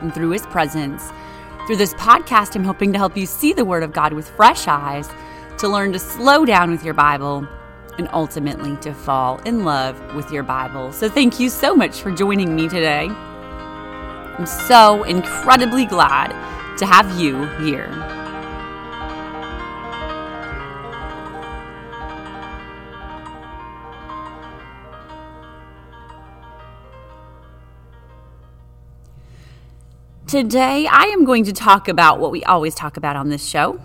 and through His presence. Through this podcast, I'm hoping to help you see the Word of God with fresh eyes, to learn to slow down with your Bible, and ultimately to fall in love with your Bible. So, thank you so much for joining me today. I'm so incredibly glad to have you here. Today, I am going to talk about what we always talk about on this show,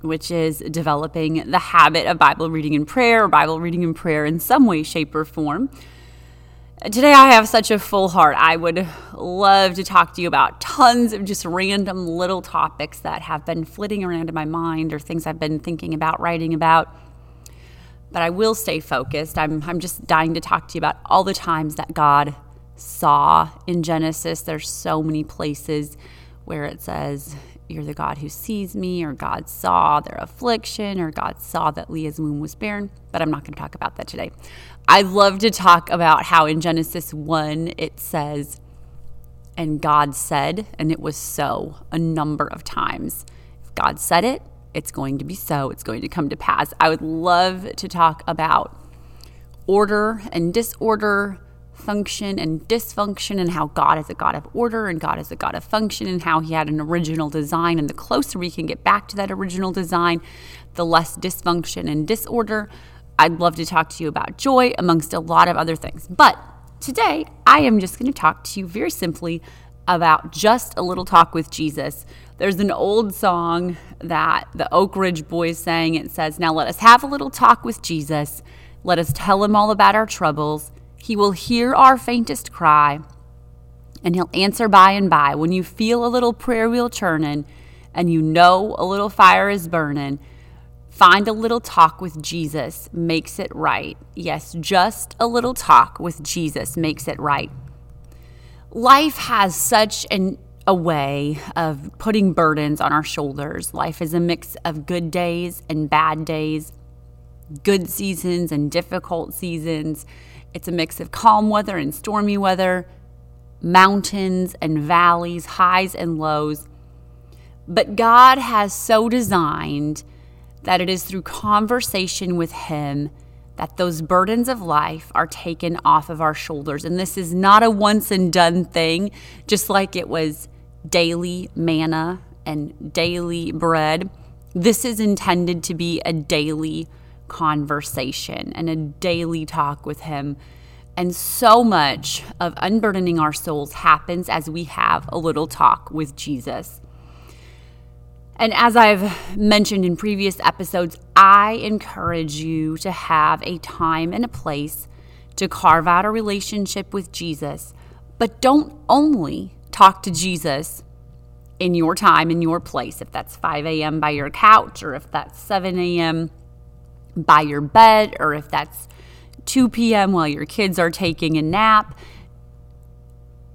which is developing the habit of Bible reading and prayer, or Bible reading and prayer in some way, shape, or form. Today, I have such a full heart. I would love to talk to you about tons of just random little topics that have been flitting around in my mind or things I've been thinking about, writing about. But I will stay focused. I'm, I'm just dying to talk to you about all the times that God saw in Genesis. There's so many places where it says, You're the God who sees me, or God saw their affliction, or God saw that Leah's womb was barren. But I'm not going to talk about that today. I love to talk about how in Genesis 1 it says, and God said, and it was so a number of times. If God said it, it's going to be so, it's going to come to pass. I would love to talk about order and disorder, function and dysfunction, and how God is a God of order and God is a God of function, and how He had an original design. And the closer we can get back to that original design, the less dysfunction and disorder. I'd love to talk to you about joy, amongst a lot of other things. But today, I am just going to talk to you very simply about just a little talk with Jesus. There's an old song that the Oak Ridge Boys sang. It says, Now let us have a little talk with Jesus. Let us tell him all about our troubles. He will hear our faintest cry, and He'll answer by and by. When you feel a little prayer wheel churning and you know a little fire is burning, find a little talk with Jesus makes it right. Yes, just a little talk with Jesus makes it right. Life has such an a way of putting burdens on our shoulders. Life is a mix of good days and bad days, good seasons and difficult seasons. It's a mix of calm weather and stormy weather, mountains and valleys, highs and lows. But God has so designed that it is through conversation with Him that those burdens of life are taken off of our shoulders. And this is not a once and done thing, just like it was daily manna and daily bread. This is intended to be a daily conversation and a daily talk with Him. And so much of unburdening our souls happens as we have a little talk with Jesus. And as I've mentioned in previous episodes, I encourage you to have a time and a place to carve out a relationship with Jesus. But don't only talk to Jesus in your time, in your place, if that's 5 a.m. by your couch, or if that's 7 a.m by your bed or if that's 2 p.m. while your kids are taking a nap,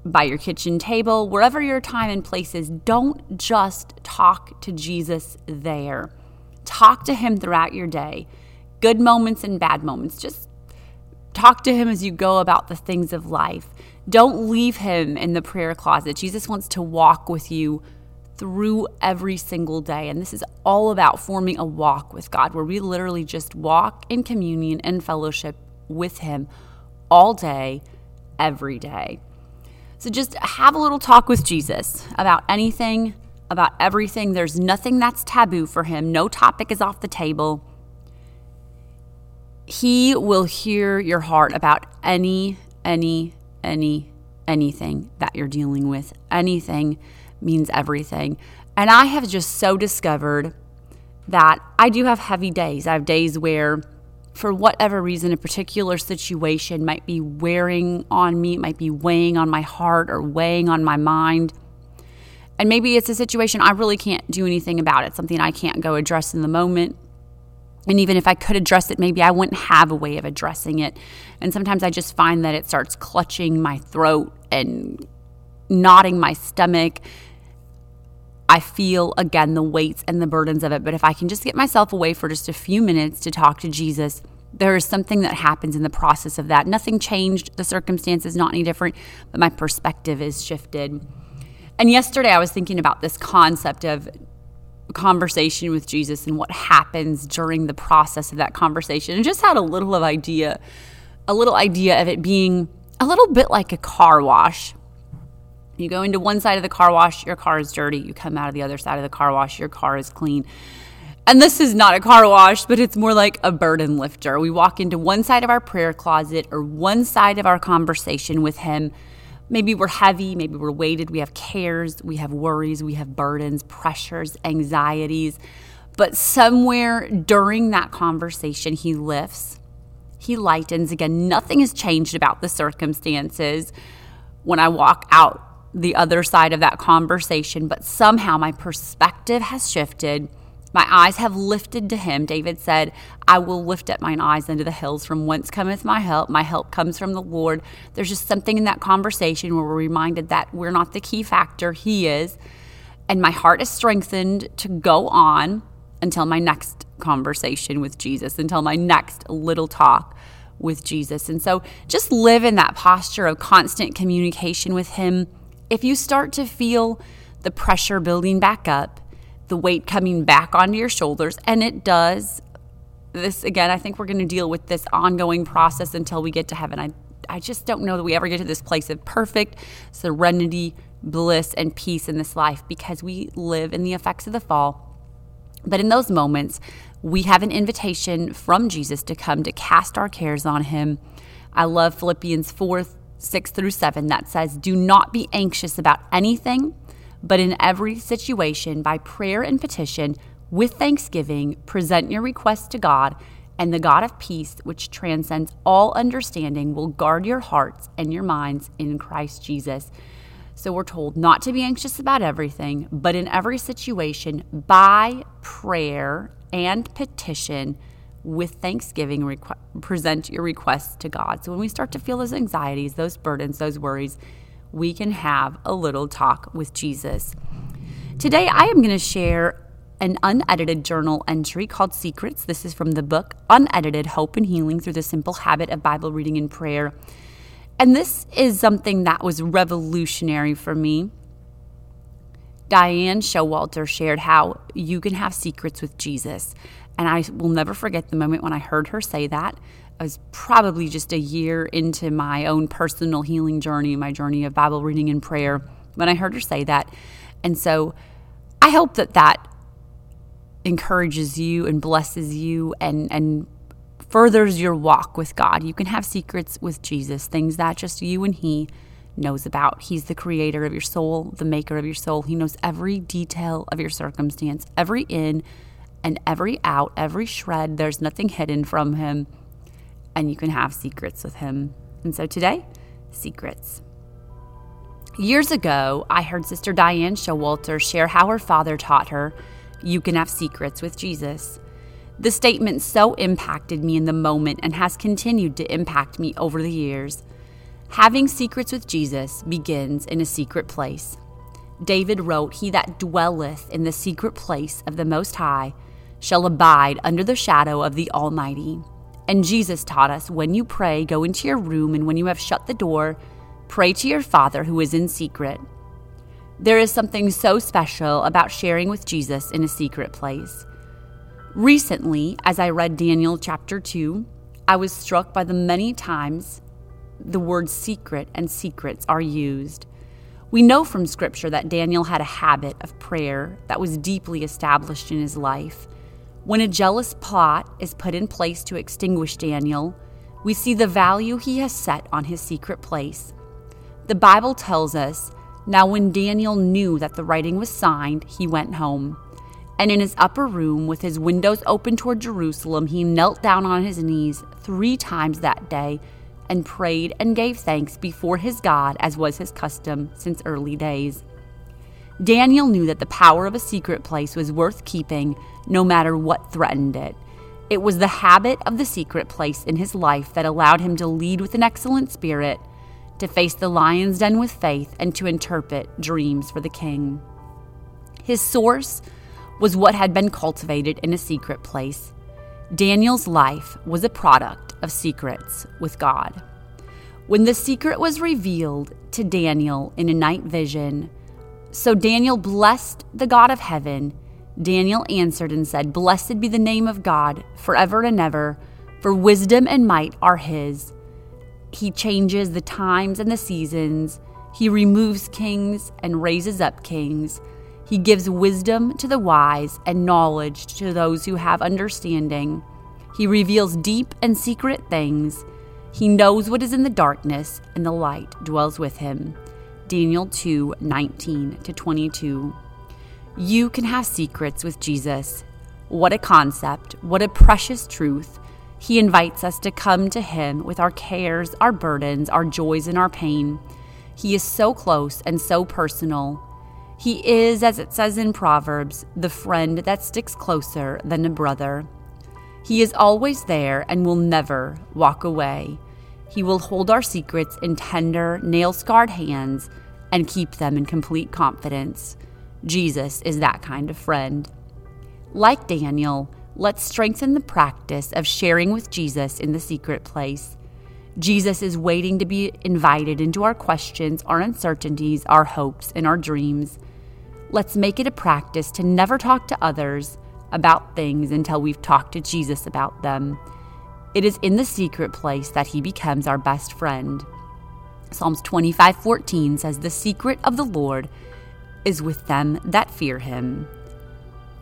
by your kitchen table, wherever your time and place is, don't just talk to Jesus there. Talk to him throughout your day, good moments and bad moments. Just talk to him as you go about the things of life. Don't leave him in the prayer closet. Jesus wants to walk with you through every single day. And this is all about forming a walk with God, where we literally just walk in communion and fellowship with Him all day, every day. So just have a little talk with Jesus about anything, about everything. There's nothing that's taboo for Him, no topic is off the table. He will hear your heart about any, any, any, anything that you're dealing with, anything means everything. And I have just so discovered that I do have heavy days. I have days where, for whatever reason, a particular situation might be wearing on me, it might be weighing on my heart or weighing on my mind. And maybe it's a situation I really can't do anything about it, something I can't go address in the moment. And even if I could address it, maybe I wouldn't have a way of addressing it. And sometimes I just find that it starts clutching my throat and knotting my stomach. I feel again the weights and the burdens of it. But if I can just get myself away for just a few minutes to talk to Jesus, there is something that happens in the process of that. Nothing changed, the circumstance is not any different, but my perspective is shifted. And yesterday I was thinking about this concept of conversation with Jesus and what happens during the process of that conversation and just had a little of idea a little idea of it being a little bit like a car wash. You go into one side of the car wash, your car is dirty. You come out of the other side of the car wash, your car is clean. And this is not a car wash, but it's more like a burden lifter. We walk into one side of our prayer closet or one side of our conversation with Him Maybe we're heavy, maybe we're weighted, we have cares, we have worries, we have burdens, pressures, anxieties. But somewhere during that conversation, he lifts, he lightens. Again, nothing has changed about the circumstances when I walk out the other side of that conversation, but somehow my perspective has shifted my eyes have lifted to him. David said, I will lift up mine eyes unto the hills from whence cometh my help. My help comes from the Lord. There's just something in that conversation where we're reminded that we're not the key factor, He is. And my heart is strengthened to go on until my next conversation with Jesus, until my next little talk with Jesus. And so just live in that posture of constant communication with Him. If you start to feel the pressure building back up, the weight coming back onto your shoulders. And it does. This, again, I think we're going to deal with this ongoing process until we get to heaven. I, I just don't know that we ever get to this place of perfect serenity, bliss, and peace in this life because we live in the effects of the fall. But in those moments, we have an invitation from Jesus to come to cast our cares on him. I love Philippians 4 6 through 7 that says, Do not be anxious about anything but in every situation, by prayer and petition, with thanksgiving, present your requests to God, and the God of peace, which transcends all understanding, will guard your hearts and your minds in Christ Jesus. So we're told not to be anxious about everything, but in every situation, by prayer and petition, with thanksgiving, requ- present your requests to God. So when we start to feel those anxieties, those burdens, those worries, we can have a little talk with Jesus. Today, I am going to share an unedited journal entry called Secrets. This is from the book Unedited Hope and Healing Through the Simple Habit of Bible Reading and Prayer. And this is something that was revolutionary for me. Diane Showalter shared how you can have secrets with Jesus. And I will never forget the moment when I heard her say that. I was probably just a year into my own personal healing journey, my journey of Bible reading and prayer, when I heard her say that. And so I hope that that encourages you and blesses you and, and furthers your walk with God. You can have secrets with Jesus, things that just you and He knows about. He's the creator of your soul, the maker of your soul. He knows every detail of your circumstance, every in and every out, every shred. There's nothing hidden from Him and you can have secrets with him. And so today, secrets. Years ago, I heard Sister Diane Showalter share how her father taught her, You can have secrets with Jesus. The statement so impacted me in the moment and has continued to impact me over the years. Having secrets with Jesus begins in a secret place. David wrote, He that dwelleth in the secret place of the Most High shall abide under the shadow of the Almighty. And Jesus taught us when you pray, go into your room, and when you have shut the door, pray to your Father who is in secret. There is something so special about sharing with Jesus in a secret place. Recently, as I read Daniel chapter 2, I was struck by the many times the word secret and secrets are used. We know from Scripture that Daniel had a habit of prayer that was deeply established in his life. When a jealous plot is put in place to extinguish Daniel, we see the value he has set on his secret place. The Bible tells us now, when Daniel knew that the writing was signed, he went home. And in his upper room, with his windows open toward Jerusalem, he knelt down on his knees three times that day and prayed and gave thanks before his God, as was his custom since early days. Daniel knew that the power of a secret place was worth keeping no matter what threatened it. It was the habit of the secret place in his life that allowed him to lead with an excellent spirit, to face the lion's den with faith, and to interpret dreams for the king. His source was what had been cultivated in a secret place. Daniel's life was a product of secrets with God. When the secret was revealed to Daniel in a night vision, so Daniel blessed the God of heaven. Daniel answered and said, Blessed be the name of God forever and ever, for wisdom and might are his. He changes the times and the seasons. He removes kings and raises up kings. He gives wisdom to the wise and knowledge to those who have understanding. He reveals deep and secret things. He knows what is in the darkness, and the light dwells with him. Daniel 2 19 to 22. You can have secrets with Jesus. What a concept, what a precious truth. He invites us to come to Him with our cares, our burdens, our joys, and our pain. He is so close and so personal. He is, as it says in Proverbs, the friend that sticks closer than a brother. He is always there and will never walk away. He will hold our secrets in tender, nail scarred hands and keep them in complete confidence. Jesus is that kind of friend. Like Daniel, let's strengthen the practice of sharing with Jesus in the secret place. Jesus is waiting to be invited into our questions, our uncertainties, our hopes, and our dreams. Let's make it a practice to never talk to others about things until we've talked to Jesus about them. It is in the secret place that he becomes our best friend. Psalms 25:14 says the secret of the Lord is with them that fear him.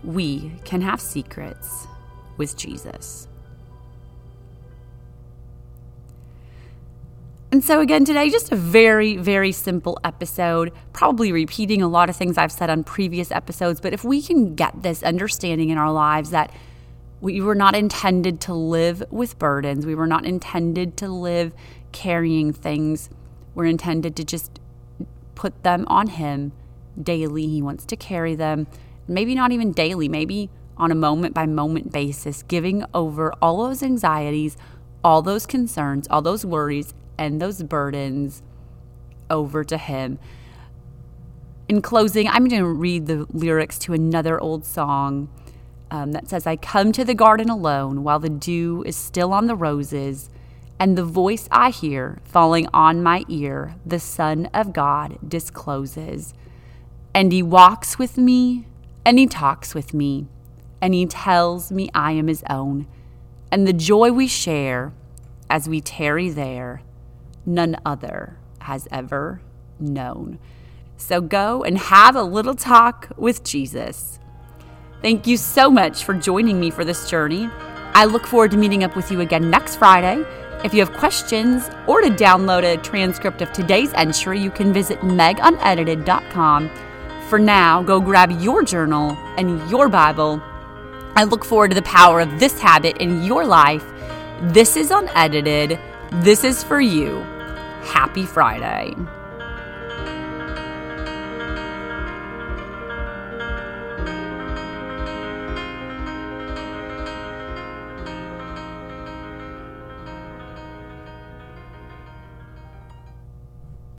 We can have secrets with Jesus. And so, again, today, just a very, very simple episode, probably repeating a lot of things I've said on previous episodes. But if we can get this understanding in our lives that we were not intended to live with burdens, we were not intended to live carrying things, we're intended to just put them on Him daily. He wants to carry them, maybe not even daily, maybe on a moment by moment basis, giving over all those anxieties, all those concerns, all those worries, and those burdens over to Him. In closing, I'm going to read the lyrics to another old song um, that says, I come to the garden alone while the dew is still on the roses, and the voice I hear falling on my ear, the Son of God discloses. And He walks with me, and He talks with me, and He tells me I am His own. And the joy we share as we tarry there none other has ever known. So go and have a little talk with Jesus. Thank you so much for joining me for this journey. I look forward to meeting up with you again next Friday. If you have questions or to download a transcript of today's entry, you can visit megunedited.com. For now, go grab your journal and your Bible. I look forward to the power of this habit in your life. This is unedited. This is for you. Happy Friday.